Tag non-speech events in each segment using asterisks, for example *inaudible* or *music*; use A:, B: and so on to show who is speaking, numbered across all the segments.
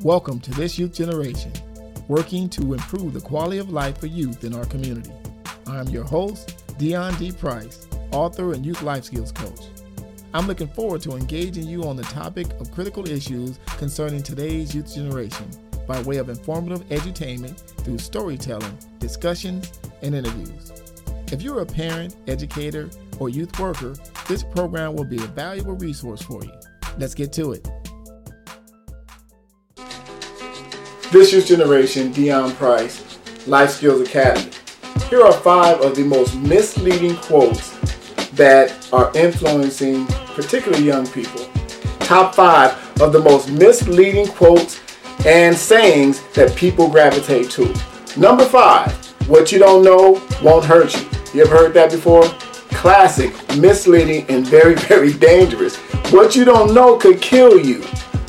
A: Welcome to this youth generation, working to improve the quality of life for youth in our community. I'm your host, Deon D. Price, author and youth life skills coach. I'm looking forward to engaging you on the topic of critical issues concerning today's youth generation by way of informative edutainment through storytelling, discussions, and interviews. If you're a parent, educator, or youth worker, this program will be a valuable resource for you. Let's get to it. This Youth Generation, Deon Price, Life Skills Academy. Here are five of the most misleading quotes that are influencing particularly young people. Top five of the most misleading quotes and sayings that people gravitate to. Number five, what you don't know won't hurt you. You ever heard that before? Classic, misleading, and very, *laughs* very dangerous. What you don't know could kill you.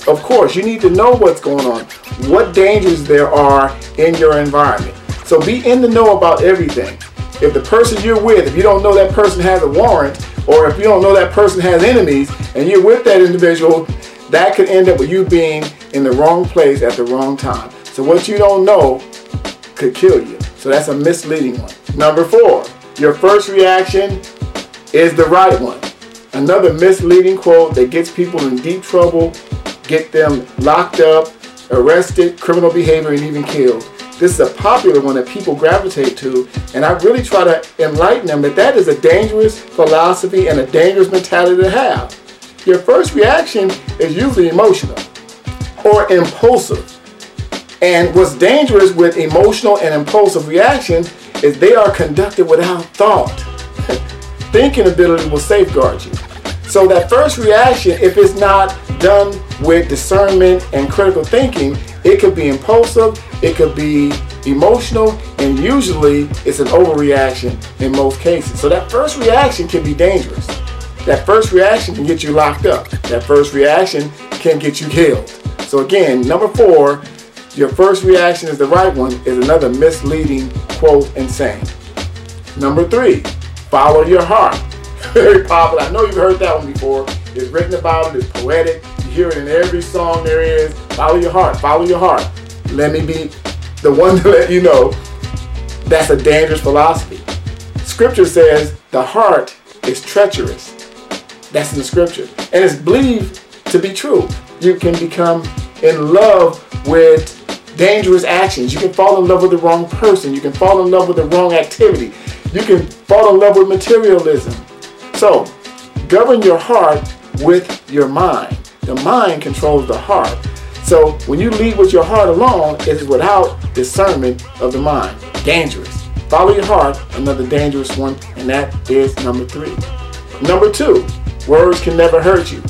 A: Of course, you need to know what's going on, what dangers there are in your environment. So be in the know about everything. If the person you're with, if you don't know that person has a warrant, or if you don't know that person has enemies, and you're with that individual, that could end up with you being in the wrong place at the wrong time. So what you don't know could kill you. So that's a misleading one. Number four, your first reaction is the right one. Another misleading quote that gets people in deep trouble, get them locked up, arrested, criminal behavior, and even killed. This is a popular one that people gravitate to, and I really try to enlighten them that that is a dangerous philosophy and a dangerous mentality to have. Your first reaction is usually emotional or impulsive. And what's dangerous with emotional and impulsive reactions is they are conducted without thought. *laughs* Thinking ability will safeguard you. So that first reaction, if it's not done with discernment and critical thinking, it could be impulsive, it could be emotional, and usually it's an overreaction in most cases. So that first reaction can be dangerous. That first reaction can get you locked up. That first reaction can get you killed. So again, number four, your first reaction is the right one is another misleading quote and saying. Number three, follow your heart. *laughs* Very popular. I know you've heard that one before. It's written about it, it's poetic. You hear it in every song there is. Follow your heart, follow your heart. Let me be the one to let you know that's a dangerous philosophy. Scripture says the heart is treacherous. That's in the scripture. And it's believed to be true. You can become in love with dangerous actions. You can fall in love with the wrong person. You can fall in love with the wrong activity. You can fall in love with materialism. So, govern your heart with your mind. The mind controls the heart. So, when you lead with your heart alone, it is without discernment of the mind. Dangerous. Follow your heart, another dangerous one, and that is number three. Number two, words can never hurt you.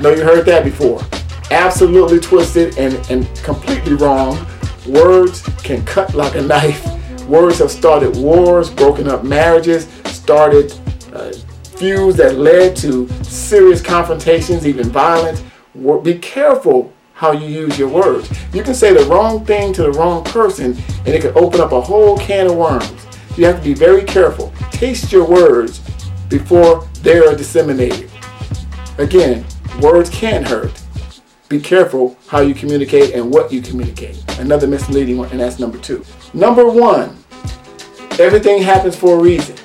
A: Know you heard that before. Absolutely twisted and, and completely wrong. Words can cut like a knife. Words have started wars, broken up marriages, started uh, feuds that led to serious confrontations, even violence. Be careful how you use your words. You can say the wrong thing to the wrong person, and it can open up a whole can of worms. You have to be very careful. Taste your words before they are disseminated. Again, words can hurt. Be careful how you communicate and what you communicate. Another misleading one, and that's number two. Number one, everything happens for a reason.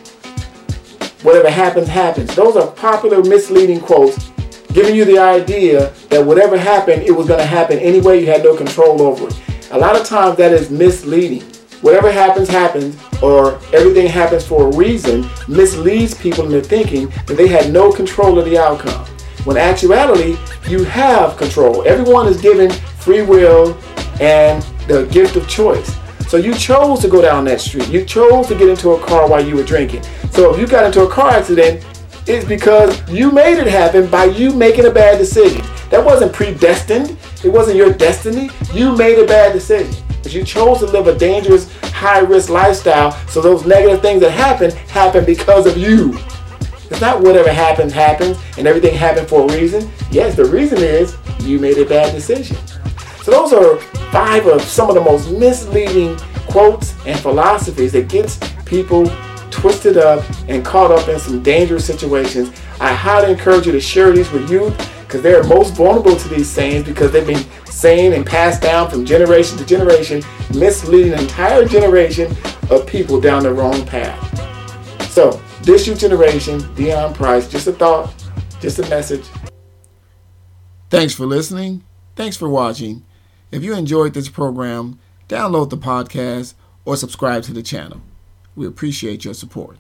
A: Whatever happens, happens. Those are popular misleading quotes giving you the idea that whatever happened, it was going to happen anyway. You had no control over it. A lot of times that is misleading. Whatever happens, happens, or everything happens for a reason, misleads people into thinking that they had no control of the outcome. When actuality, you have control. Everyone is given free will and the gift of choice. So you chose to go down that street. You chose to get into a car while you were drinking. So if you got into a car accident, it's because you made it happen by you making a bad decision. That wasn't predestined. It wasn't your destiny. You made a bad decision. But you chose to live a dangerous, high risk lifestyle. So those negative things that happen happen because of you. It's not whatever happens, happens, and everything happened for a reason. Yes, the reason is you made a bad decision. So those are five of some of the most misleading quotes and philosophies that gets people twisted up and caught up in some dangerous situations. I highly encourage you to share these with youth. because they're most vulnerable to these sayings because they've been saying and passed down from generation to generation, misleading an entire generation of people down the wrong path. So, this youth generation, Deon Price, just a thought, just a message. Thanks for listening. Thanks for watching. If you enjoyed this program, download the podcast or subscribe to the channel. We appreciate your support.